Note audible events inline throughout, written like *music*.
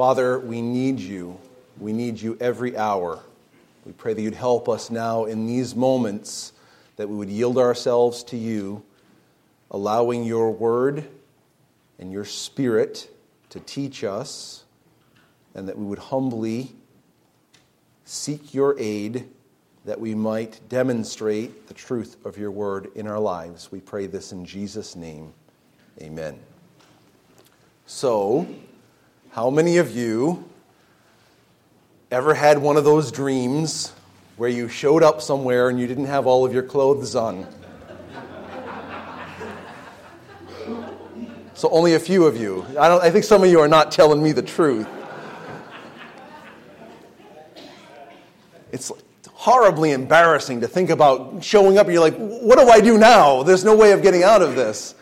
Father, we need you. We need you every hour. We pray that you'd help us now in these moments, that we would yield ourselves to you, allowing your word and your spirit to teach us, and that we would humbly seek your aid that we might demonstrate the truth of your word in our lives. We pray this in Jesus' name. Amen. So, how many of you ever had one of those dreams where you showed up somewhere and you didn't have all of your clothes on? So, only a few of you. I, don't, I think some of you are not telling me the truth. It's horribly embarrassing to think about showing up and you're like, what do I do now? There's no way of getting out of this.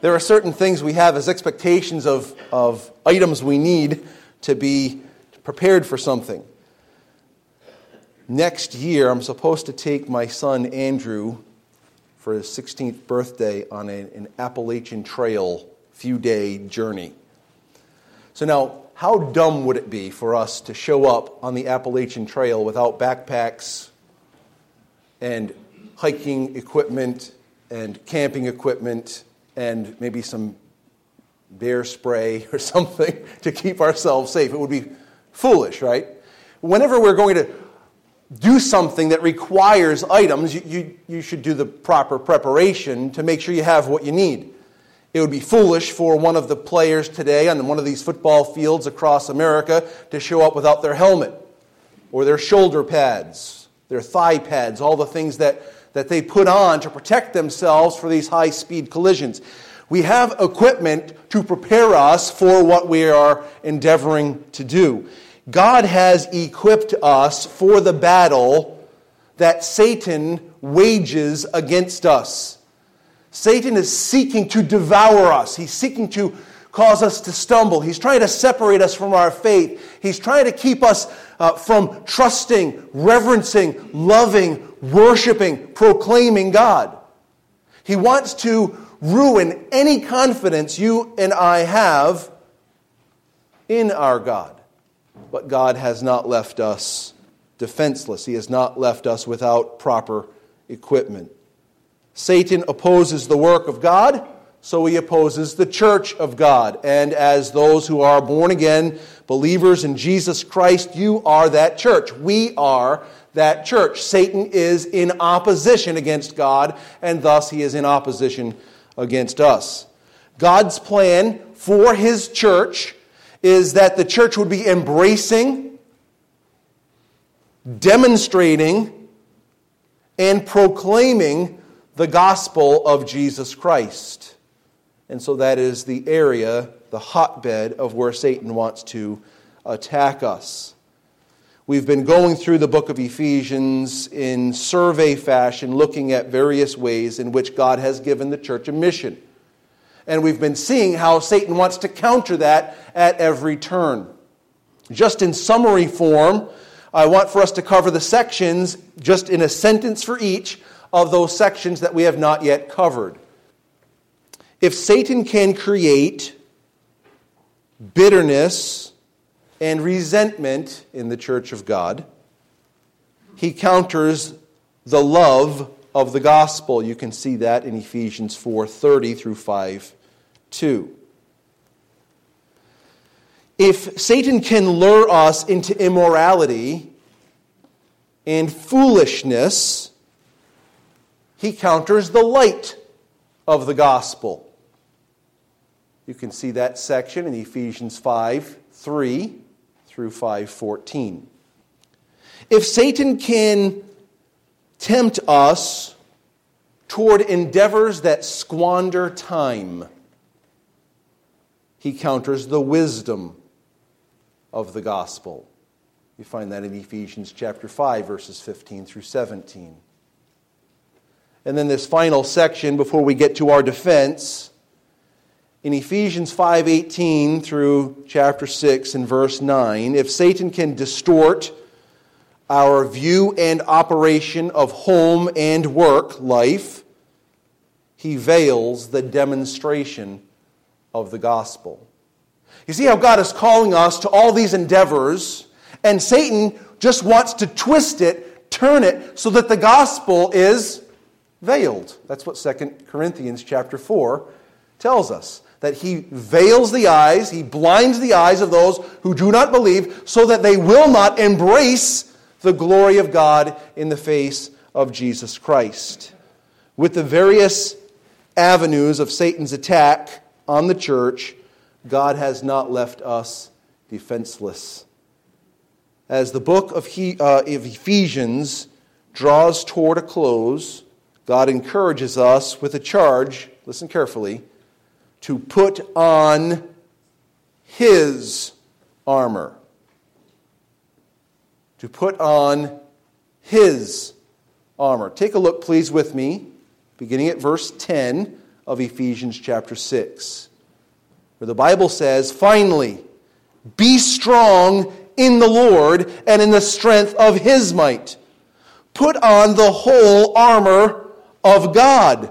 There are certain things we have as expectations of, of items we need to be prepared for something. Next year, I'm supposed to take my son Andrew for his 16th birthday on a, an Appalachian Trail few day journey. So now, how dumb would it be for us to show up on the Appalachian Trail without backpacks and hiking equipment and camping equipment and maybe some bear spray *laughs* or something to keep ourselves safe? It would be foolish, right? Whenever we're going to do something that requires items, you, you, you should do the proper preparation to make sure you have what you need. It would be foolish for one of the players today on one of these football fields across America to show up without their helmet or their shoulder pads, their thigh pads, all the things that, that they put on to protect themselves for these high speed collisions. We have equipment to prepare us for what we are endeavoring to do. God has equipped us for the battle that Satan wages against us. Satan is seeking to devour us. He's seeking to cause us to stumble. He's trying to separate us from our faith. He's trying to keep us uh, from trusting, reverencing, loving, worshiping, proclaiming God. He wants to ruin any confidence you and I have in our God. But God has not left us defenseless, He has not left us without proper equipment. Satan opposes the work of God, so he opposes the church of God. And as those who are born again, believers in Jesus Christ, you are that church. We are that church. Satan is in opposition against God, and thus he is in opposition against us. God's plan for his church is that the church would be embracing, demonstrating, and proclaiming the gospel of Jesus Christ. And so that is the area, the hotbed of where Satan wants to attack us. We've been going through the book of Ephesians in survey fashion, looking at various ways in which God has given the church a mission. And we've been seeing how Satan wants to counter that at every turn. Just in summary form, I want for us to cover the sections just in a sentence for each of those sections that we have not yet covered. If Satan can create bitterness and resentment in the church of God, he counters the love of the gospel. You can see that in Ephesians 4:30 through 5:2. If Satan can lure us into immorality and foolishness, he counters the light of the gospel. You can see that section in Ephesians 5 3 through 5:14. If Satan can tempt us toward endeavors that squander time, he counters the wisdom of the gospel. You find that in Ephesians chapter 5 verses 15 through 17. And then this final section before we get to our defense in Ephesians 5:18 through chapter 6 and verse 9, if Satan can distort our view and operation of home and work life, he veils the demonstration of the gospel. You see how God is calling us to all these endeavors, and Satan just wants to twist it, turn it, so that the gospel is veiled. That's what 2 Corinthians chapter 4 tells us. That he veils the eyes, he blinds the eyes of those who do not believe, so that they will not embrace the glory of God in the face of Jesus Christ. With the various avenues of Satan's attack on the church, God has not left us defenseless. As the book of, he, uh, of Ephesians draws toward a close, God encourages us with a charge, listen carefully, to put on His armor. To put on His armor. Take a look, please, with me, beginning at verse 10 of Ephesians chapter 6, where the Bible says, Finally, be strong in the Lord and in the strength of His might. Put on the whole armor of God,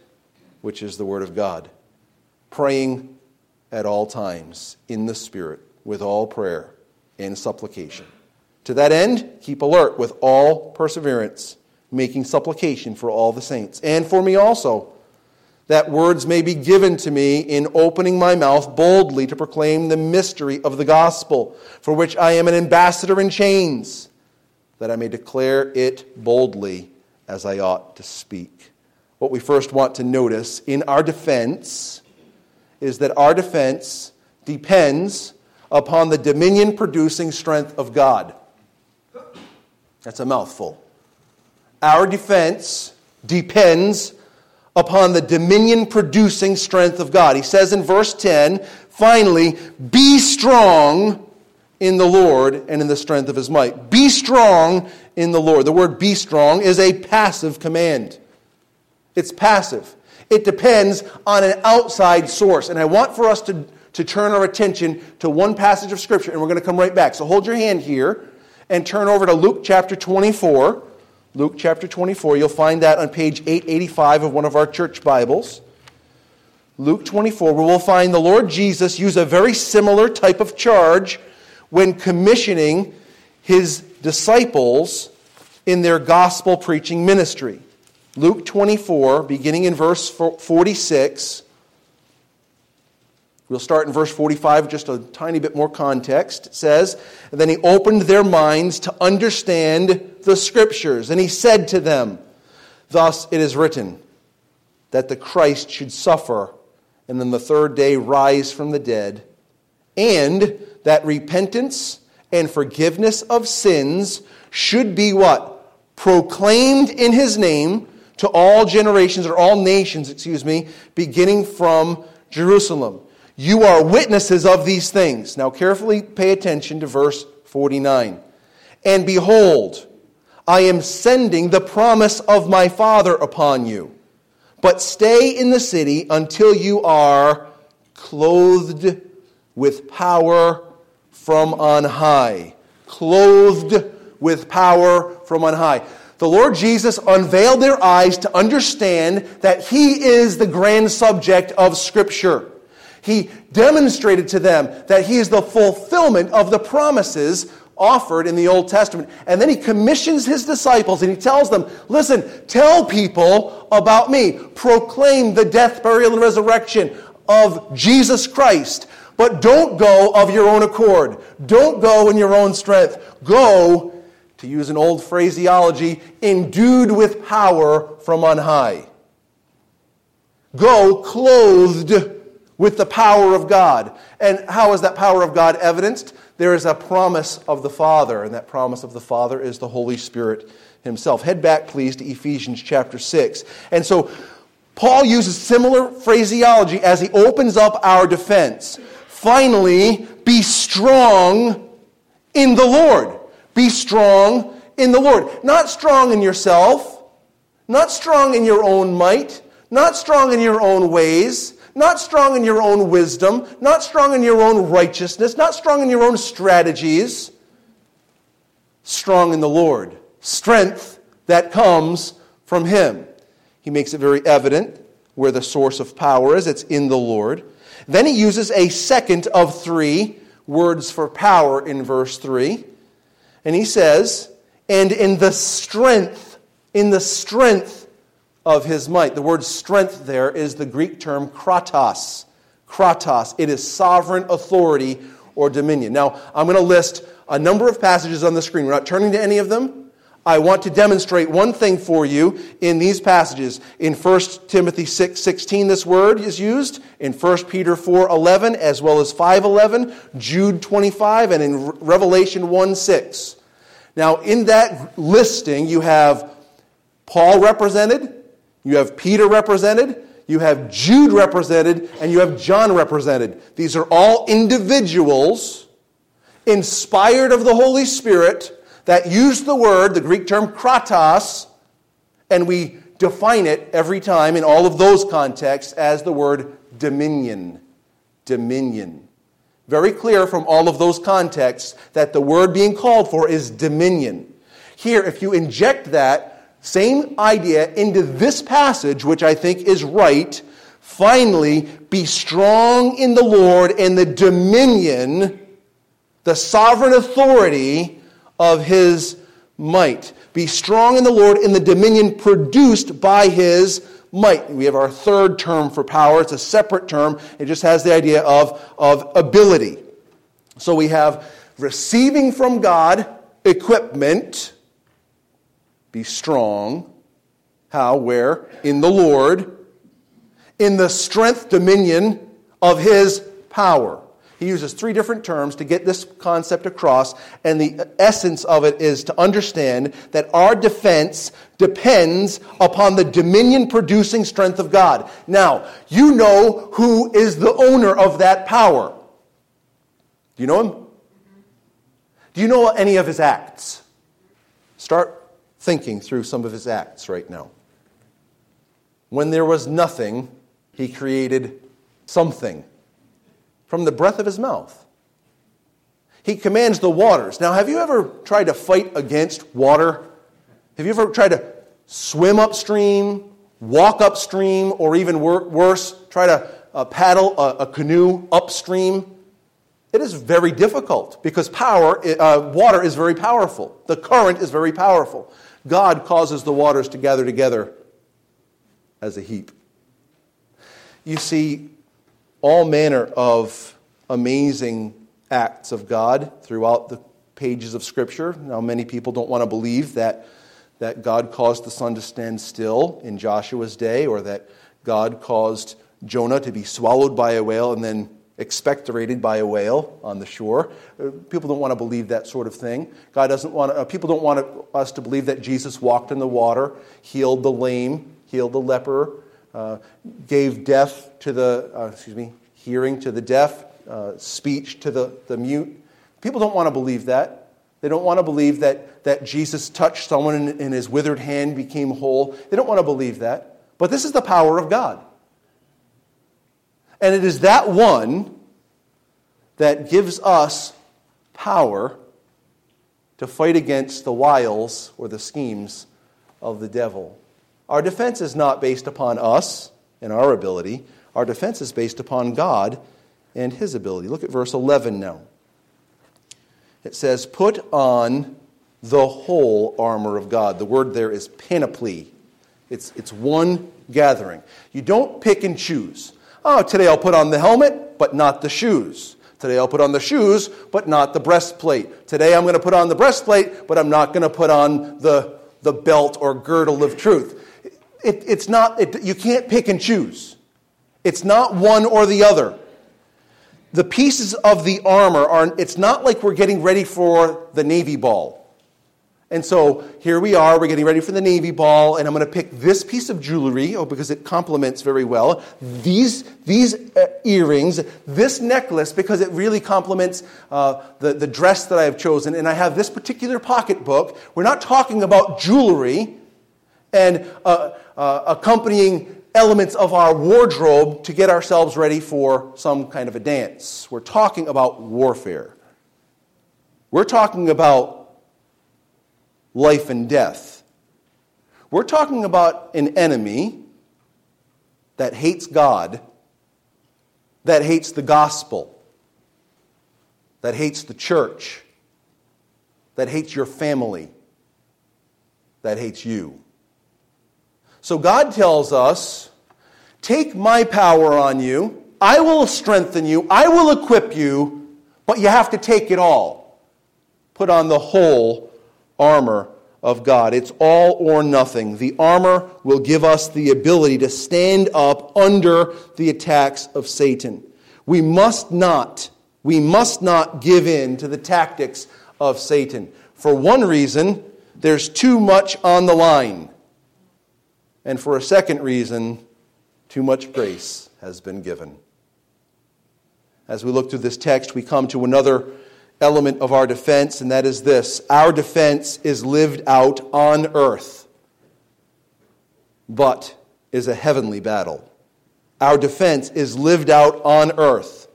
which is the Word of God. Praying at all times in the Spirit with all prayer and supplication. To that end, keep alert with all perseverance, making supplication for all the saints, and for me also, that words may be given to me in opening my mouth boldly to proclaim the mystery of the gospel, for which I am an ambassador in chains, that I may declare it boldly as I ought to speak. What we first want to notice in our defense is that our defense depends upon the dominion producing strength of God. That's a mouthful. Our defense depends upon the dominion producing strength of God. He says in verse 10, finally, be strong in the Lord and in the strength of his might. Be strong in the Lord. The word be strong is a passive command. It's passive. It depends on an outside source. And I want for us to, to turn our attention to one passage of Scripture, and we're going to come right back. So hold your hand here and turn over to Luke chapter 24. Luke chapter 24. You'll find that on page 885 of one of our church Bibles. Luke 24, where we'll find the Lord Jesus use a very similar type of charge when commissioning his disciples in their gospel preaching ministry. Luke 24, beginning in verse 46. We'll start in verse 45, just a tiny bit more context. It says, And then he opened their minds to understand the scriptures. And he said to them, Thus it is written, that the Christ should suffer and then the third day rise from the dead, and that repentance and forgiveness of sins should be what? Proclaimed in his name to all generations or all nations, excuse me, beginning from Jerusalem. You are witnesses of these things. Now, carefully pay attention to verse 49. And behold, I am sending the promise of my Father upon you. But stay in the city until you are clothed with power from on high. Clothed with power from on high. The Lord Jesus unveiled their eyes to understand that He is the grand subject of Scripture. He demonstrated to them that He is the fulfillment of the promises offered in the Old Testament. And then He commissions His disciples and He tells them, listen, tell people about me. Proclaim the death, burial, and resurrection of Jesus Christ. But don't go of your own accord. Don't go in your own strength. Go, to use an old phraseology, endued with power from on high. Go clothed with the power of God. And how is that power of God evidenced? There is a promise of the Father, and that promise of the Father is the Holy Spirit Himself. Head back, please, to Ephesians chapter 6. And so, Paul uses similar phraseology as he opens up our defense. Finally, be strong in the Lord. Be strong in the Lord. Not strong in yourself, not strong in your own might, not strong in your own ways, not strong in your own wisdom, not strong in your own righteousness, not strong in your own strategies. Strong in the Lord. Strength that comes from Him. He makes it very evident where the source of power is. It's in the Lord. Then he uses a second of three words for power in verse 3. And he says, and in the strength, in the strength of his might. The word strength there is the Greek term kratos. Kratos. It is sovereign authority or dominion. Now, I'm going to list a number of passages on the screen. We're not turning to any of them. I want to demonstrate one thing for you in these passages. In 1 Timothy 6 16, this word is used. In 1 Peter 4 11, as well as 5 11, Jude 25, and in Revelation 1 6. Now, in that listing, you have Paul represented, you have Peter represented, you have Jude represented, and you have John represented. These are all individuals inspired of the Holy Spirit that use the word, the Greek term kratos, and we define it every time in all of those contexts as the word dominion. Dominion. Very clear from all of those contexts that the word being called for is dominion. Here, if you inject that same idea into this passage, which I think is right. Finally, be strong in the Lord and the dominion, the sovereign authority of his might. Be strong in the Lord in the dominion produced by his might. We have our third term for power. It's a separate term. It just has the idea of, of ability. So we have receiving from God equipment be strong. How? Where? In the Lord. In the strength, dominion of his power. He uses three different terms to get this concept across, and the essence of it is to understand that our defense depends upon the dominion producing strength of God. Now, you know who is the owner of that power. Do you know him? Do you know any of his acts? Start thinking through some of his acts right now. When there was nothing, he created something from the breath of his mouth. He commands the waters. Now, have you ever tried to fight against water? Have you ever tried to swim upstream, walk upstream, or even wor- worse, try to uh, paddle a, a canoe upstream? It is very difficult because power, uh, water is very powerful. The current is very powerful. God causes the waters to gather together as a heap. You see all manner of amazing acts of God throughout the pages of Scripture. Now, many people don't want to believe that, that God caused the sun to stand still in Joshua's day or that God caused Jonah to be swallowed by a whale and then expectorated by a whale on the shore. Uh, people don't want to believe that sort of thing. God doesn't want to, uh, people don't want us to believe that Jesus walked in the water, healed the lame, healed the leper, uh, gave deaf to the, uh, excuse me, hearing to the deaf, uh, speech to the, the mute. People don't want to believe that. They don't want to believe that, that Jesus touched someone and, and his withered hand became whole. They don't want to believe that. But this is the power of God. And it is that one that gives us power to fight against the wiles or the schemes of the devil. Our defense is not based upon us and our ability, our defense is based upon God and his ability. Look at verse 11 now. It says, Put on the whole armor of God. The word there is panoply. It's, it's one gathering. You don't pick and choose. Oh, today I'll put on the helmet. but not the shoes. Today I'll put on the shoes, but not the breastplate. Today I'm going to put on the breastplate, but I'm not going to put on the, the belt or girdle of truth. It, it's not, it, you can't pick and choose. It's not one or the other. The pieces of the armor are, it's not like we're getting ready for the Navy ball. And so here we are, we're getting ready for the Navy ball, and I'm going to pick this piece of jewelry, oh, because it complements very well, these, these uh, earrings, this necklace, because it really complements uh, the, the dress that I have chosen, and I have this particular pocketbook. We're not talking about jewelry and uh, uh accompanying elements of our wardrobe to get ourselves ready for some kind of a dance. We're talking about warfare. We're talking about life and death. We're talking about an enemy that hates God, that hates the gospel, that hates the church, that hates your family, that hates you. So God tells us take my power on you, I will strengthen you, I will equip you, but you have to take it all. Put on the whole armor of God. It's all or nothing. The armor will give us the ability to stand up under the attacks of Satan. We must not, we must not give in to the tactics of Satan. For one reason, there's too much on the line. And for a second reason, too much grace has been given. As we look through this text, we come to another element of our defense, and that is this our defense is lived out on earth, but is a heavenly battle. Our defense is lived out on earth,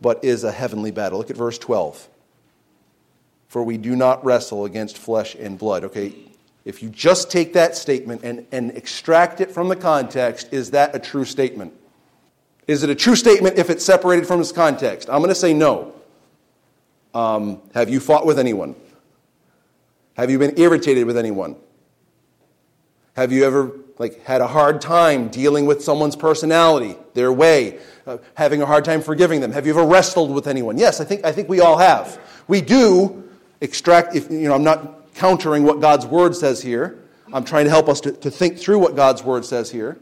but is a heavenly battle. Look at verse 12. For we do not wrestle against flesh and blood. Okay, if you just take that statement and, and extract it from the context, is that a true statement? Is it a true statement if it's separated from its context? I'm going to say no. Um, have you fought with anyone? Have you been irritated with anyone? Have you ever like had a hard time dealing with someone's personality, their way, uh, having a hard time forgiving them? Have you ever wrestled with anyone? Yes, I think I think we all have. We do extract. If you know, I'm not countering what God's word says here. I'm trying to help us to, to think through what God's word says here.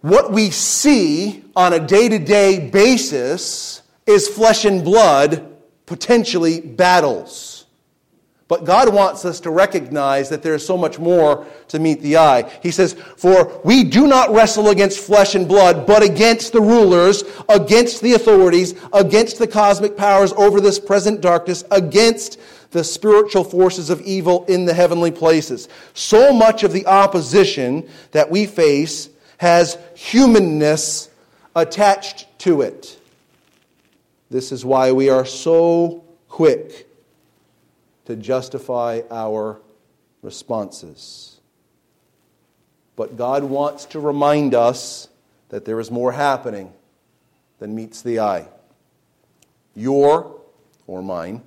What we see on a day to day basis is flesh and blood potentially battles. But God wants us to recognize that there is so much more to meet the eye. He says, For we do not wrestle against flesh and blood, but against the rulers, against the authorities, against the cosmic powers over this present darkness, against the spiritual forces of evil in the heavenly places. So much of the opposition that we face has humanness attached to it. This is why we are so quick to justify our responses. But God wants to remind us that there is more happening than meets the eye. Your, or mine,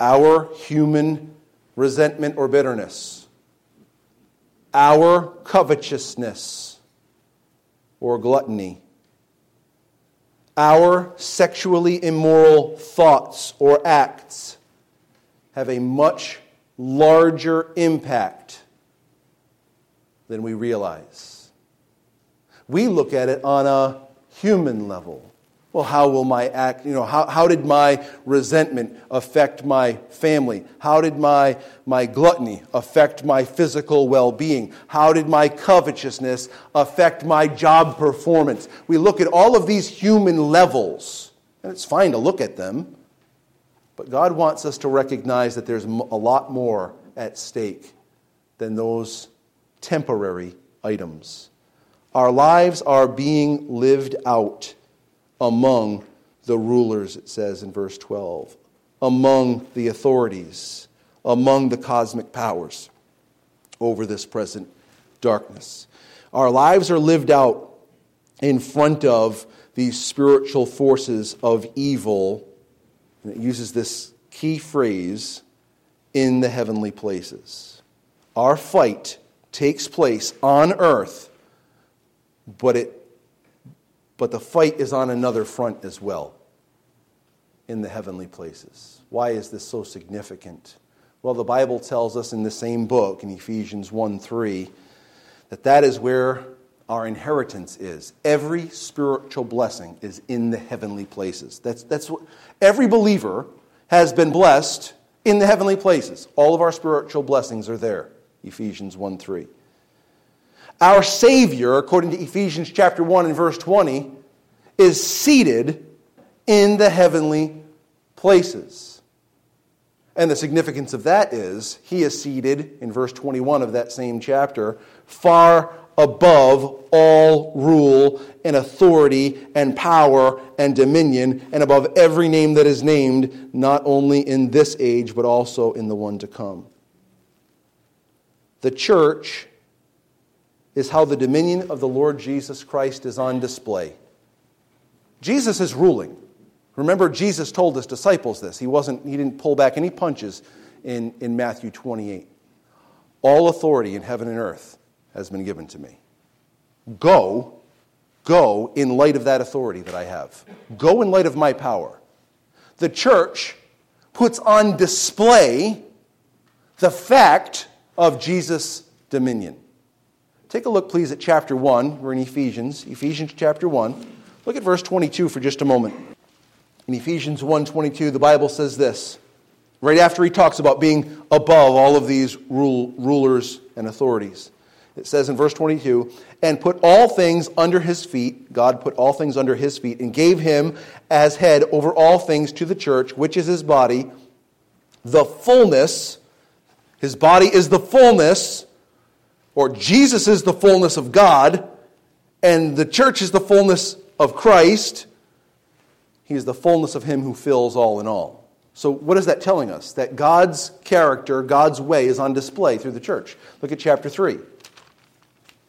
our human resentment or bitterness, our covetousness or gluttony, our sexually immoral thoughts or acts have a much larger impact than we realize. We look at it on a human level well, how will my act, you know, how, how did my resentment affect my family? How did my, my gluttony affect my physical well being? How did my covetousness affect my job performance? We look at all of these human levels, and it's fine to look at them, but God wants us to recognize that there's a lot more at stake than those temporary items. Our lives are being lived out among the rulers, it says in verse 12, among the authorities, among the cosmic powers over this present darkness. Our lives are lived out in front of these spiritual forces of evil, and it uses this key phrase in the heavenly places. Our fight takes place on earth, but it but the fight is on another front as well in the heavenly places. Why is this so significant? Well, the Bible tells us in the same book, in Ephesians 1 3, that that is where our inheritance is. Every spiritual blessing is in the heavenly places. That's, that's what every believer has been blessed in the heavenly places. All of our spiritual blessings are there. Ephesians 1 3. Our Savior, according to Ephesians chapter 1 and verse 20, is seated in the heavenly places. And the significance of that is he is seated, in verse 21 of that same chapter, far above all rule and authority and power and dominion, and above every name that is named, not only in this age, but also in the one to come. The church is how the dominion of the Lord Jesus Christ is on display. Jesus is ruling. Remember, Jesus told his disciples this. He, wasn't, he didn't pull back any punches in, in Matthew 28. All authority in heaven and earth has been given to me. Go, go in light of that authority that I have. Go in light of my power. The church puts on display the fact of Jesus' dominion. Take a look, please, at chapter 1. We're in Ephesians, Ephesians chapter 1. Look at verse 22 for just a moment. In Ephesians 1:22, the Bible says this, right after he talks about being above all of these rule, rulers and authorities. It says in verse 22, and put all things under his feet, God put all things under his feet, and gave him as head over all things to the church, which is his body, the fullness. His body is the fullness, or Jesus is the fullness of God, and the church is the fullness of Christ. He is the fullness of him who fills all in all. So, what is that telling us? That God's character, God's way is on display through the church. Look at chapter 3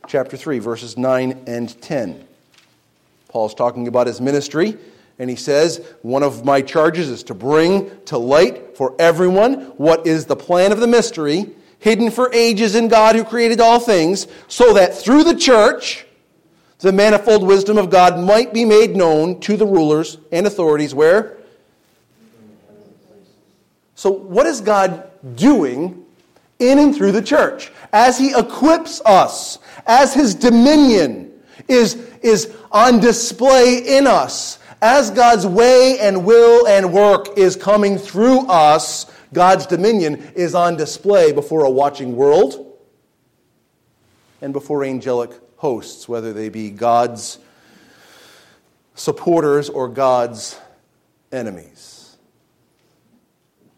chapter 3, verses 9 and 10. Paul's talking about his ministry, and he says, One of my charges is to bring to light for everyone what is the plan of the mystery, hidden for ages in God who created all things, so that through the church, the manifold wisdom of God might be made known to the rulers and authorities where? So, what is God doing in and through the church as He equips us as his dominion is, is on display in us, as God's way and will and work is coming through us, God's dominion is on display before a watching world and before angelic hosts, whether they be God's supporters or God's enemies.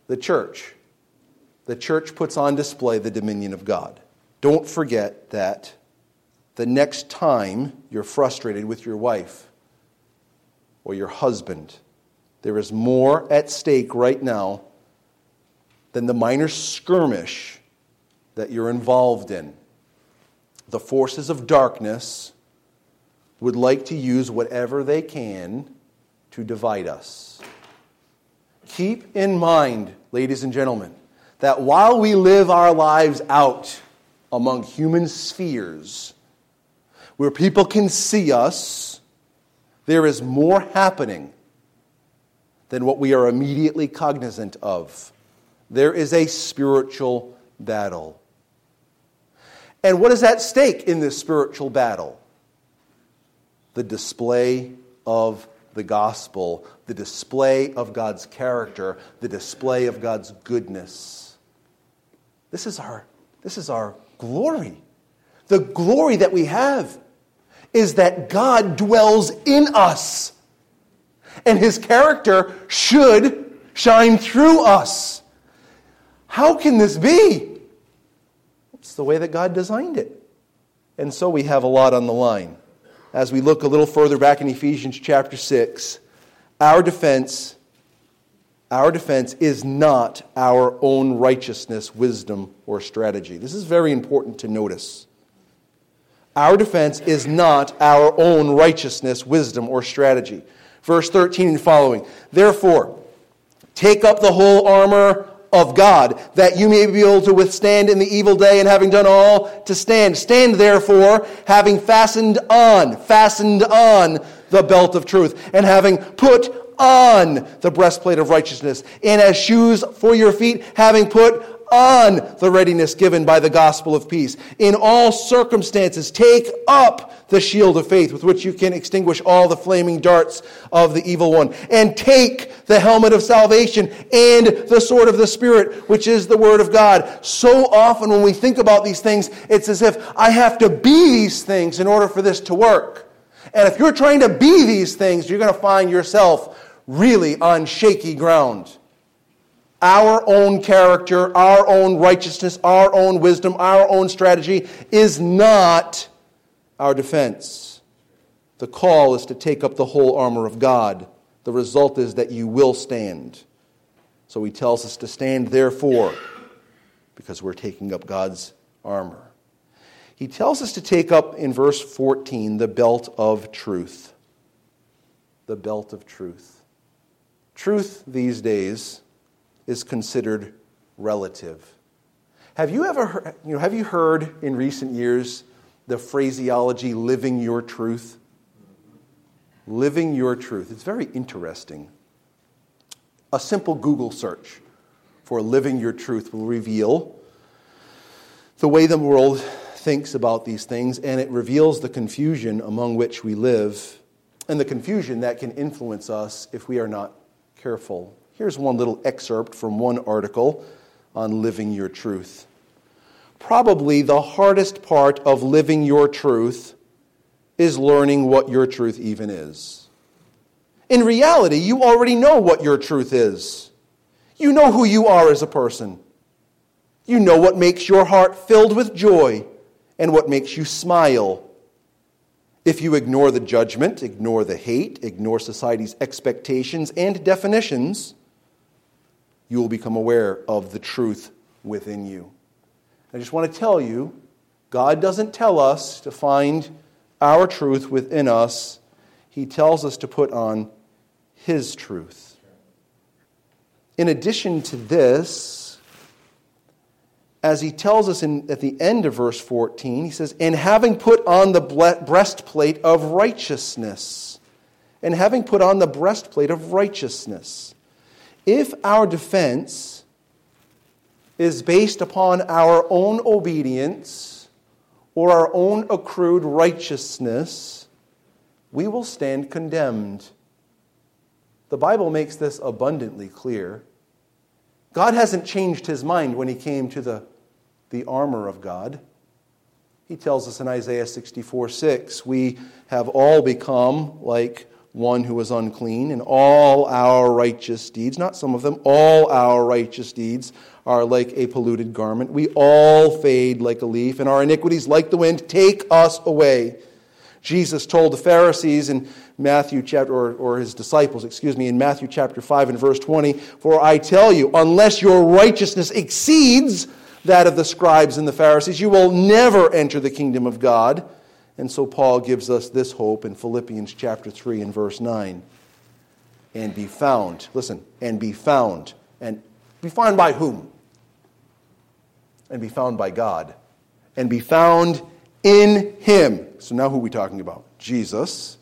The church. The church puts on display the dominion of God. Don't forget that the next time you're frustrated with your wife or your husband. There is more at stake right now than the minor skirmish that you're involved in. The forces of darkness would like to use whatever they can to divide us. Keep in mind, ladies and gentlemen, that while we live our lives out among human spheres, where people can see us, there is more happening than what we are immediately cognizant of. There is a spiritual battle. And what is at stake in this spiritual battle? The display of the gospel, the display of God's character, the display of God's goodness. This is our, this is our glory. The glory that we have is that God dwells in us. And his character should shine through us. How can this be? It's the way that God designed it. And so we have a lot on the line. As we look a little further back in Ephesians chapter 6, our defense our defense is not our own righteousness, wisdom, or strategy. This is very important to notice. Our defense is not our own righteousness, wisdom, or strategy. Verse 13 and following. Therefore, take up the whole armor of God, that you may be able to withstand in the evil day, and having done all, to stand. Stand therefore, having fastened on, fastened on the belt of truth, and having put on the breastplate of righteousness, and as shoes for your feet, having put on the readiness given by the gospel of peace. In all circumstances, take up the shield of faith with which you can extinguish all the flaming darts of the evil one. And take the helmet of salvation and the sword of the Spirit, which is the word of God. So often when we think about these things, it's as if I have to be these things in order for this to work. And if you're trying to be these things, you're going to find yourself really on shaky ground our own character, our own righteousness, our own wisdom, our own strategy is not our defense. The call is to take up the whole armor of God. The result is that you will stand. So he tells us to stand, therefore, because we're taking up God's armor. He tells us to take up, in verse 14, the belt of truth. The belt of truth. Truth these days is considered relative. Have you ever heard, you know, have you heard in recent years the phraseology living your truth? Living your truth. It's very interesting. A simple Google search for living your truth will reveal the way the world thinks about these things, and it reveals the confusion among which we live and the confusion that can influence us if we are not careful. Here's one little excerpt from one article on living your truth. Probably the hardest part of living your truth is learning what your truth even is. In reality, you already know what your truth is. You know who you are as a person. You know what makes your heart filled with joy and what makes you smile if you ignore the judgment, ignore the hate, ignore society's expectations and definitions, you will become aware of the truth within you. I just want to tell you God doesn't tell us to find our truth within us, He tells us to put on His truth. In addition to this, as he tells us in, at the end of verse 14, he says, And having put on the breastplate of righteousness. And having put on the breastplate of righteousness. If our defense is based upon our own obedience or our own accrued righteousness, we will stand condemned. The Bible makes this abundantly clear. God hasn't changed his mind when he came to the, the armor of God. He tells us in Isaiah 64 6, we have all become like one who is unclean, and all our righteous deeds, not some of them, all our righteous deeds are like a polluted garment. We all fade like a leaf, and our iniquities, like the wind, take us away. Jesus told the Pharisees in Matthew chapter, or, or his disciples, excuse me, in Matthew chapter 5 and verse 20, For I tell you, unless your righteousness exceeds that of the scribes and the Pharisees, you will never enter the kingdom of God. And so Paul gives us this hope in Philippians chapter 3 and verse 9. And be found, listen, and be found. And be found by whom? And be found by God. And be found in Him. So now who are we talking about? Jesus.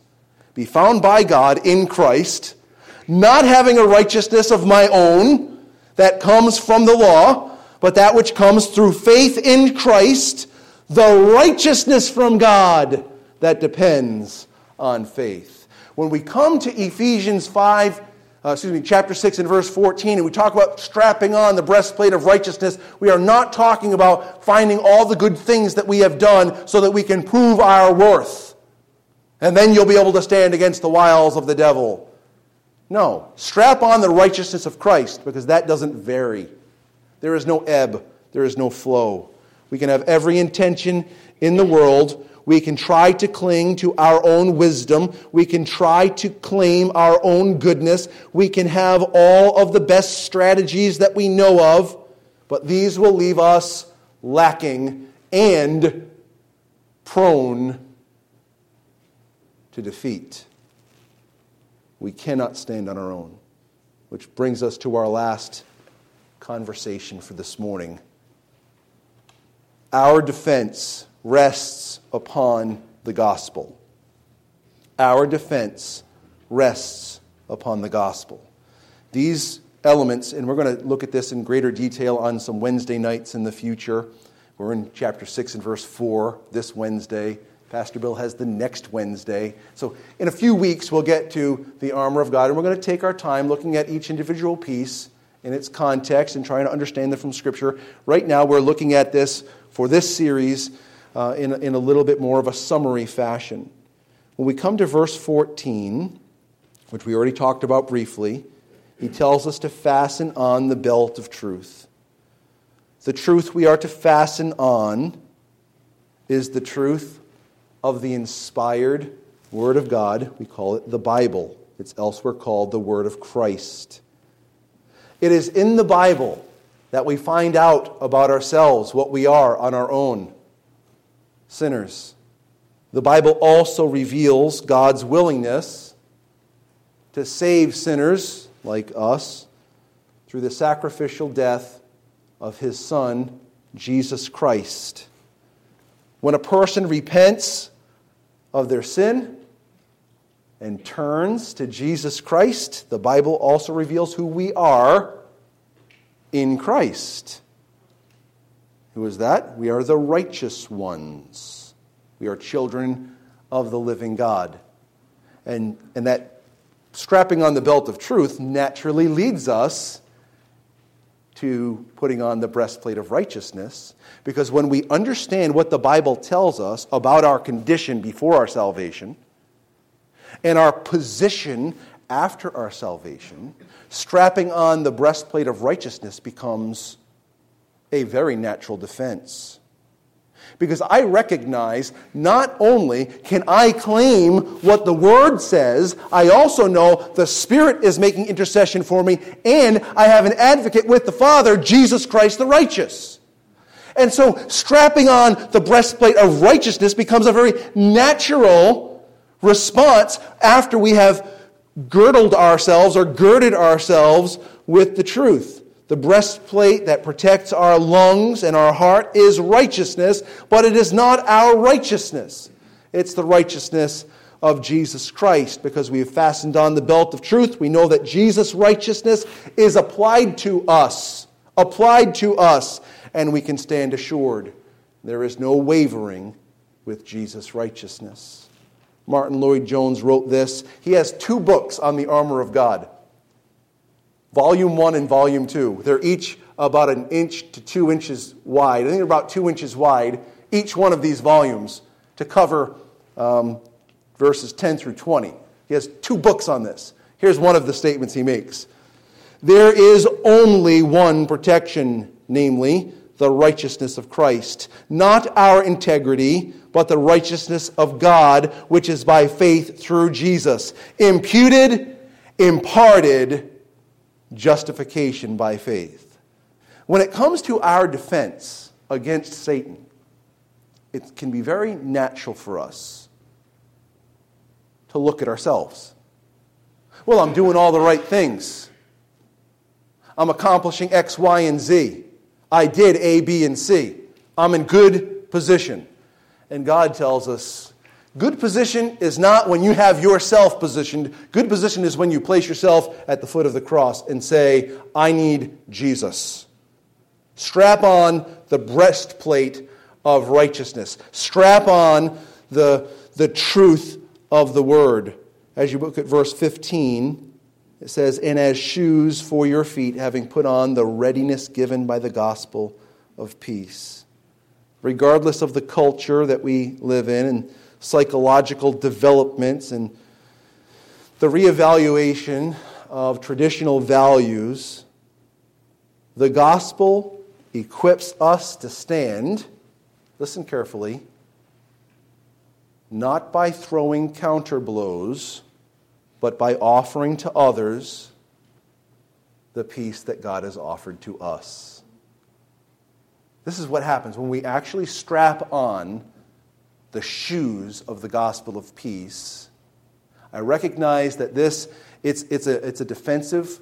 Be found by God in Christ, not having a righteousness of my own that comes from the law, but that which comes through faith in Christ the righteousness from God that depends on faith. When we come to Ephesians 5, uh, excuse me, chapter 6 and verse 14, and we talk about strapping on the breastplate of righteousness, we are not talking about finding all the good things that we have done so that we can prove our worth. And then you'll be able to stand against the wiles of the devil. No. Strap on the righteousness of Christ because that doesn't vary. There is no ebb, there is no flow. We can have every intention in the world. We can try to cling to our own wisdom. We can try to claim our own goodness. We can have all of the best strategies that we know of, but these will leave us lacking and prone to defeat. We cannot stand on our own. Which brings us to our last conversation for this morning our defense rests upon the gospel. our defense rests upon the gospel. These elements, and we're going to look at this in greater detail on some Wednesday nights in the future. We're in chapter 6 and verse 4 this Wednesday. Pastor Bill has the next Wednesday. So, in a few weeks, we'll get to the armor of God, and we're going to take our time looking at each individual piece in its context and trying to understand them from Scripture. Right now, we're looking at this for this series uh, in, in a little bit more of a summary fashion. When we come to verse 14, which we already talked about briefly, he tells us to fasten on the belt of truth. The truth we are to fasten on is the truth of the inspired Word of God. We call it the Bible. It's elsewhere called the Word of Christ. It is in the Bible that we find out about ourselves, what we are on our own sinners. The Bible also reveals God's willingness to save sinners like us through the sacrificial death of his Son, Jesus Christ. When a person repents of their sin and turns to Jesus Christ, the Bible also reveals who we are in Christ. Who is that? We are the righteous ones. We are children of the living God. And, and that strapping on the belt of truth naturally leads us to putting on the breastplate of righteousness. Because when we understand what the Bible tells us about our condition before our salvation and our position after our salvation, strapping on the breastplate of righteousness becomes a very natural defense. Because I recognize not only can I claim what the Word says, I also know the Spirit is making intercession for me, and I have an advocate with the Father, Jesus Christ the righteous. And so, strapping on the breastplate of righteousness becomes a very natural response after we have girdled ourselves or girded ourselves with the truth. The breastplate that protects our lungs and our heart is righteousness, but it is not our righteousness. It's the righteousness of Jesus Christ because we have fastened on the belt of truth. We know that Jesus' righteousness is applied to us, applied to us, and we can stand assured. There is no wavering with Jesus' righteousness. Martyn Lloyd-Jones wrote this. He has two books on the armor of God volume one and volume two. They're each about an inch to two inches wide. I think they're about two inches wide, each one of these volumes, to cover um, verses 10 through 20. He has two books on this. Here's one of the statements he makes There is only one protection, namely, the righteousness of Christ, not our integrity, but the righteousness of God, which is by faith through Jesus, imputed, imparted, justification by faith. When it comes to our defense against Satan, it can be very natural for us to look at ourselves. Well, I'm doing all the right things. I'm accomplishing X, Y, and Z. I did A, B, and C. I'm in good position. And God tells us Good position is not when you have yourself positioned. Good position is when you place yourself at the foot of the cross and say, I need Jesus. Strap on the breastplate of righteousness. Strap on the, the truth of the word. As you look at verse 15, it says, And as shoes for your feet, having put on the readiness given by the gospel of peace. Regardless of the culture that we live in, and psychological developments and the reevaluation of traditional values, the gospel equips us to stand, listen carefully, not by throwing counter blows, but by offering to others the peace that God has offered to us. This is what happens when we actually strap on the shoes of the gospel of peace. I recognize that this it's, it's, a, it's a defensive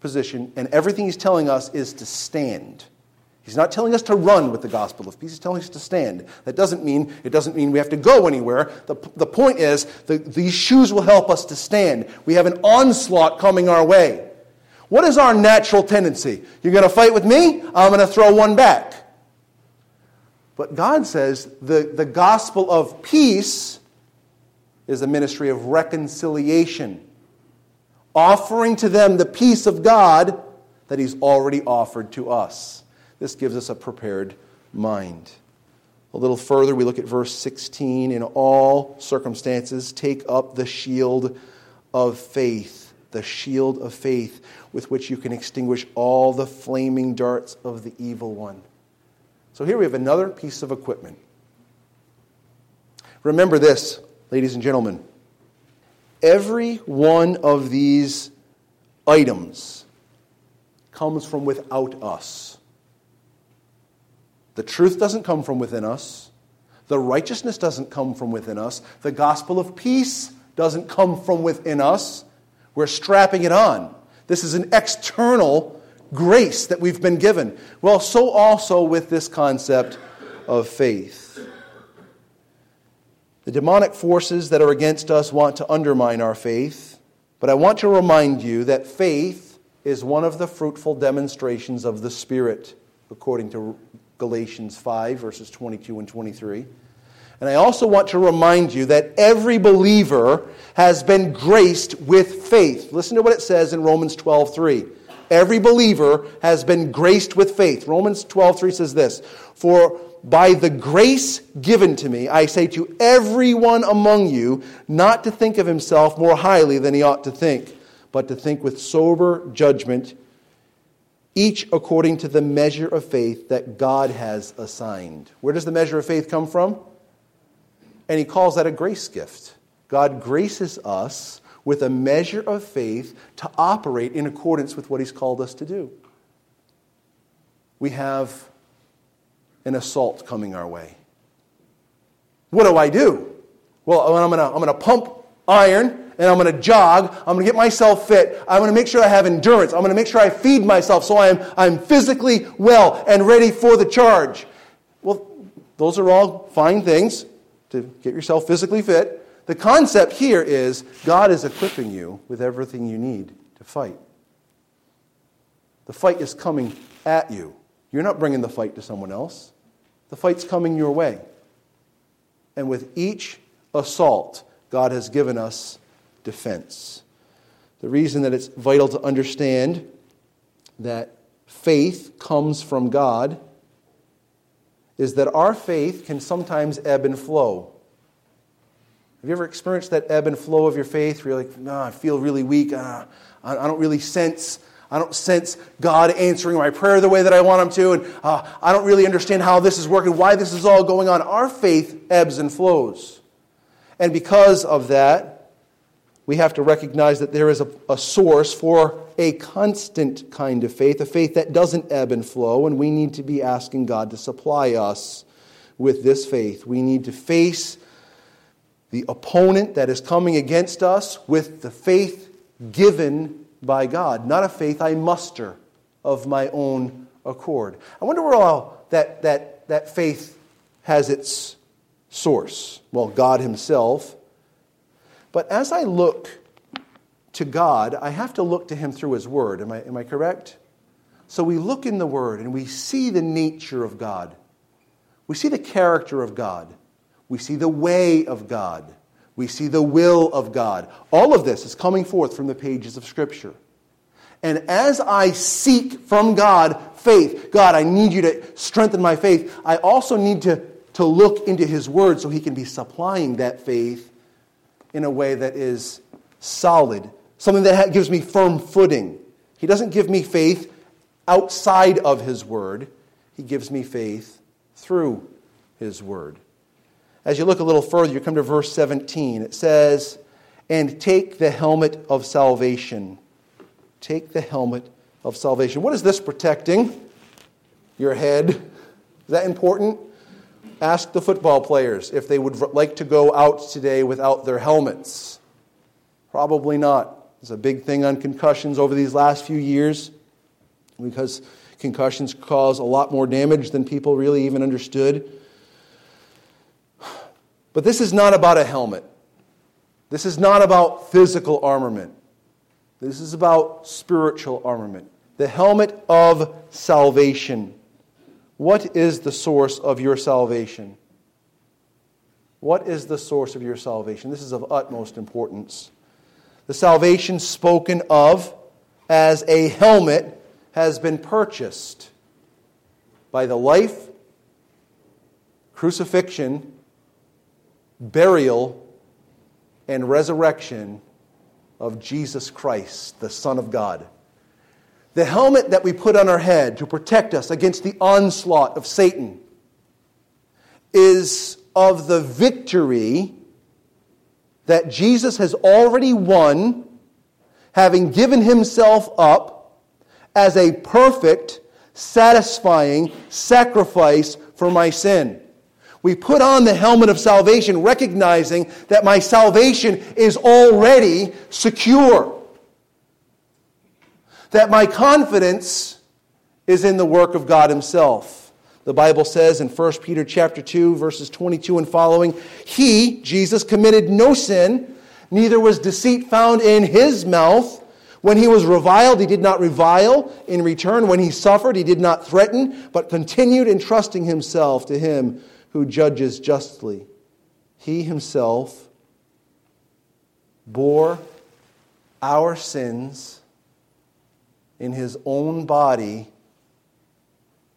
position, and everything he's telling us is to stand. He's not telling us to run with the gospel of peace. He's telling us to stand. That doesn't mean it doesn't mean we have to go anywhere. The, the point is the, these shoes will help us to stand. We have an onslaught coming our way. What is our natural tendency? You're going to fight with me? I'm going to throw one back. But God says the, the gospel of peace is a ministry of reconciliation, offering to them the peace of God that He's already offered to us. This gives us a prepared mind. A little further, we look at verse 16. In all circumstances, take up the shield of faith, the shield of faith with which you can extinguish all the flaming darts of the evil one. So here we have another piece of equipment. Remember this, ladies and gentlemen. Every one of these items comes from without us. The truth doesn't come from within us. The righteousness doesn't come from within us. The gospel of peace doesn't come from within us. We're strapping it on. This is an external grace that we've been given. Well, so also with this concept of faith. The demonic forces that are against us want to undermine our faith, but I want to remind you that faith is one of the fruitful demonstrations of the Spirit, according to Galatians 5, verses 22 and 23. And I also want to remind you that every believer has been graced with faith. Listen to what it says in Romans 12, 3. Every believer has been graced with faith. Romans 12, 3 says this For by the grace given to me, I say to everyone among you not to think of himself more highly than he ought to think, but to think with sober judgment each according to the measure of faith that God has assigned. Where does the measure of faith come from? And he calls that a grace gift. God graces us with a measure of faith to operate in accordance with what he's called us to do. We have an assault coming our way. What do I do? Well, I'm going to I'm going to pump iron and I'm going to jog. I'm going to get myself fit. I'm going to make sure I have endurance. I'm going to make sure I feed myself so I'm, I'm physically well and ready for the charge. Well, those are all fine things to get yourself physically fit. The concept here is God is equipping you with everything you need to fight. The fight is coming at you. You're not bringing the fight to someone else. The fight's coming your way. And with each assault, God has given us defense. The reason that it's vital to understand that faith comes from God is that our faith can sometimes ebb and flow. Have you ever experienced that ebb and flow of your faith where you're like, no, I feel really weak. Uh, I don't really sense. I don't sense God answering my prayer the way that I want Him to, and uh, I don't really understand how this is working, why this is all going on. Our faith ebbs and flows. And because of that, we have to recognize that there is a, a, source for a constant kind of faith, a faith that doesn't ebb and flow, and we need to be asking God to supply us with this faith. We need to face the opponent that is coming against us with the faith given by God, not a faith I muster of my own accord. I wonder where all that, that, that faith has its source. Well, God Himself but as I look to God, I have to look to Him through His Word. Am I, am I correct? So we look in the Word and we see the nature of God. We see the character of God. We see the way of God. We see the will of God. All of this is coming forth from the pages of Scripture. And as I seek from God faith, God, I need you to strengthen my faith, I also need to, to look into His Word so He can be supplying that faith in a way that is solid, something that gives me firm footing. He doesn't give me faith outside of His Word, He gives me faith through His Word. As you look a little further, you come to verse 17. It says, And take the helmet of salvation. Take the helmet of salvation. What is this protecting? Your head. Is that important? Ask the football players if they would like to go out today without their helmets. Probably not. It's a big thing on concussions over these last few years because Concussions cause a lot more damage than people really even understood. But this is not about a helmet. This is not about physical armament. This is about spiritual armament. The helmet of salvation. What is the source of your salvation? What is the source of your salvation? This is of utmost importance. The salvation spoken of as a helmet has been purchased by the life, crucifixion, burial, and resurrection of Jesus Christ, the Son of God. The helmet that we put on our head to protect us against the onslaught of Satan is of the victory that Jesus has already won, having given himself up as a perfect, satisfying sacrifice for my sin. We put on the helmet of salvation, recognizing that my salvation is already secure. That my confidence is in the work of God Himself. The Bible says in 1 Peter chapter 2, verses 22 and following, He, Jesus, committed no sin, neither was deceit found in His mouth. When he was reviled, he did not revile in return. When he suffered, he did not threaten, but continued entrusting himself to him who judges justly. He himself bore our sins in his own body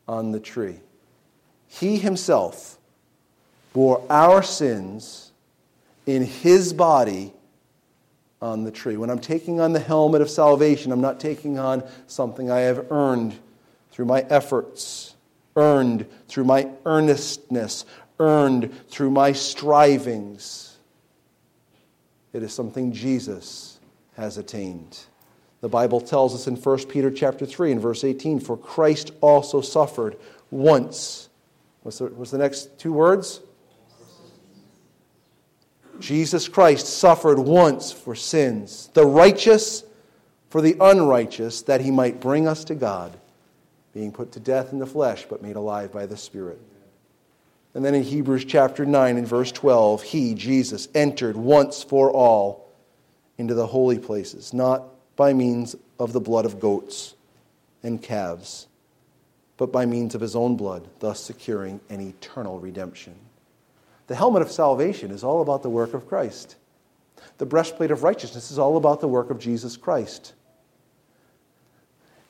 on the tree. He himself bore our sins in his body on the tree. When I'm taking on the helmet of salvation, I'm not taking on something I have earned through my efforts earned through my earnestness, earned through my strivings. It is something Jesus has attained. The Bible tells us in 1 Peter chapter 3 and verse 18, for Christ also suffered once. What's the, what's the next two words? Jesus Christ suffered once for sins, the righteous for the unrighteous, that he might bring us to God being put to death in the flesh, but made alive by the Spirit. And then in Hebrews chapter 9 and verse 12, he, Jesus, entered once for all into the holy places, not by means of the blood of goats and calves, but by means of his own blood, thus securing an eternal redemption. The helmet of salvation is all about the work of Christ. The breastplate of righteousness is all about the work of Jesus Christ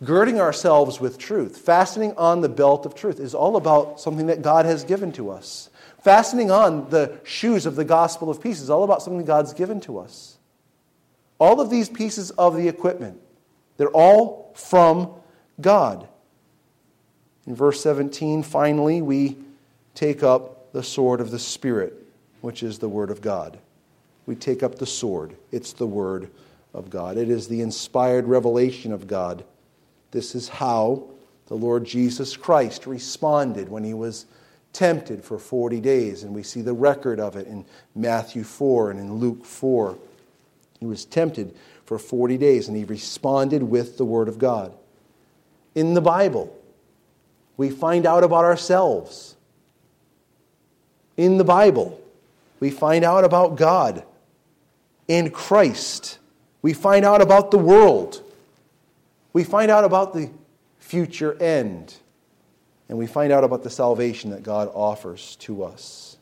girding ourselves with truth, fastening on the belt of truth, is all about something that God has given to us. Fastening on the shoes of the gospel of peace is all about something God's given to us. All of these pieces of the equipment, they're all from God. In verse 17, finally, we take up the sword of the Spirit, which is the Word of God. We take up the sword, it's the Word of God. It is the inspired revelation of God this is how the Lord Jesus Christ responded when he was tempted for 40 days. And we see the record of it in Matthew 4 and in Luke 4. He was tempted for 40 days and he responded with the Word of God. In the Bible, we find out about ourselves. In the Bible, we find out about God and Christ. We find out about the world. We find out about the future end, and we find out about the salvation that God offers to us.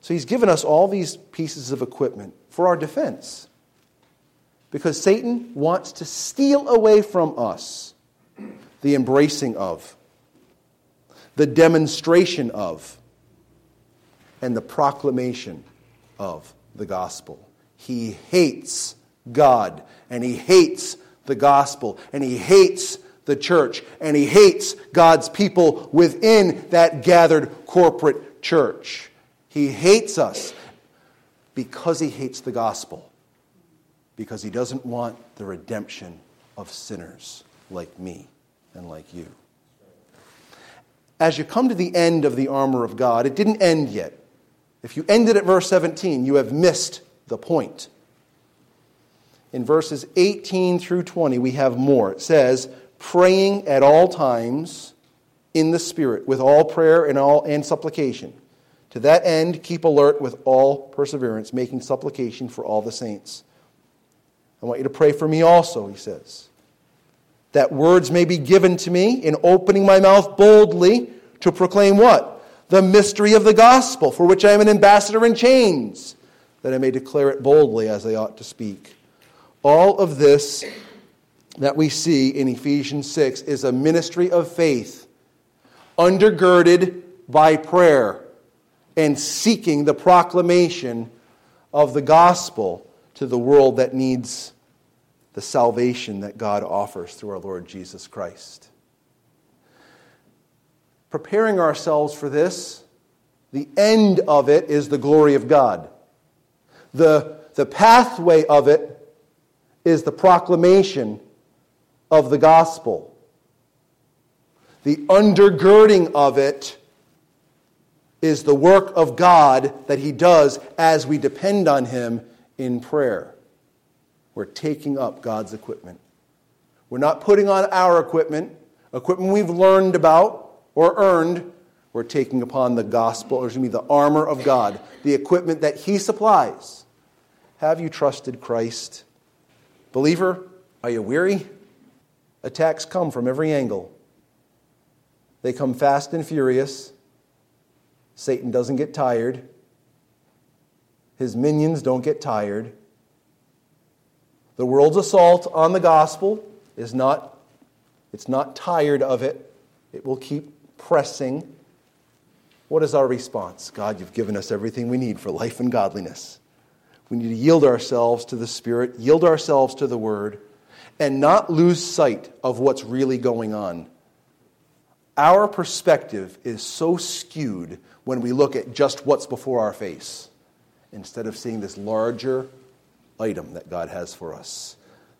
So He's given us all these pieces of equipment for our defense. Because Satan wants to steal away from us the embracing of, the demonstration of, and the proclamation of the gospel. He hates God and he hates the gospel, and he hates the church, and he hates God's people within that gathered corporate church. He hates us because he hates the gospel, because he doesn't want the redemption of sinners like me and like you. As you come to the end of the armor of God, it didn't end yet. If you ended at verse 17, you have missed the point in verses 18 through 20, we have more. It says, praying at all times in the Spirit, with all prayer and all and supplication. To that end, keep alert with all perseverance, making supplication for all the saints. I want you to pray for me also, he says, that words may be given to me in opening my mouth boldly to proclaim what? The mystery of the gospel, for which I am an ambassador in chains, that I may declare it boldly as I ought to speak. All of this that we see in Ephesians 6 is a ministry of faith, undergirded by prayer and seeking the proclamation of the gospel to the world that needs the salvation that God offers through our Lord Jesus Christ. Preparing ourselves for this, the end of it is the glory of God. The, the pathway of it is the proclamation of the gospel. The undergirding of it is the work of God that He does as we depend on Him in prayer. We're taking up God's equipment. We're not putting on our equipment, equipment we've learned about or earned. We're taking upon the gospel, or excuse me, the armor of God, the equipment that He supplies. Have you trusted Christ? Believer, are you weary? Attacks come from every angle. They come fast and furious. Satan doesn't get tired. His minions don't get tired. The world's assault on the gospel is not it's not tired of it. It will keep pressing. What is our response? God, you've given us everything we need for life and godliness. We need to yield ourselves to the Spirit, yield ourselves to the Word, and not lose sight of what's really going on. Our perspective is so skewed when we look at just what's before our face instead of seeing this larger item that God has for us.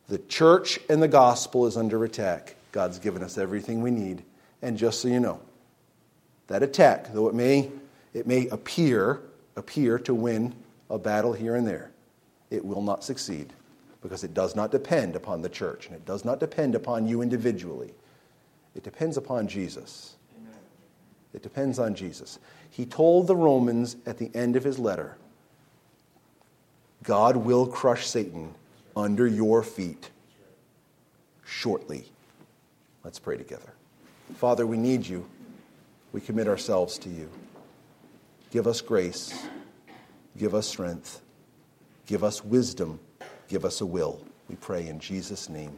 The church and the gospel is under attack. God's given us everything we need. And just so you know, that attack, though it may, it may appear, appear to win a battle here and there, it will not succeed because it does not depend upon the church and it does not depend upon you individually. It depends upon Jesus. It depends on Jesus. He told the Romans at the end of his letter God will crush Satan under your feet shortly. Let's pray together. Father, we need you. We commit ourselves to you. Give us grace. Give us strength. Give us wisdom. Give us a will. We pray in Jesus' name.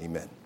Amen.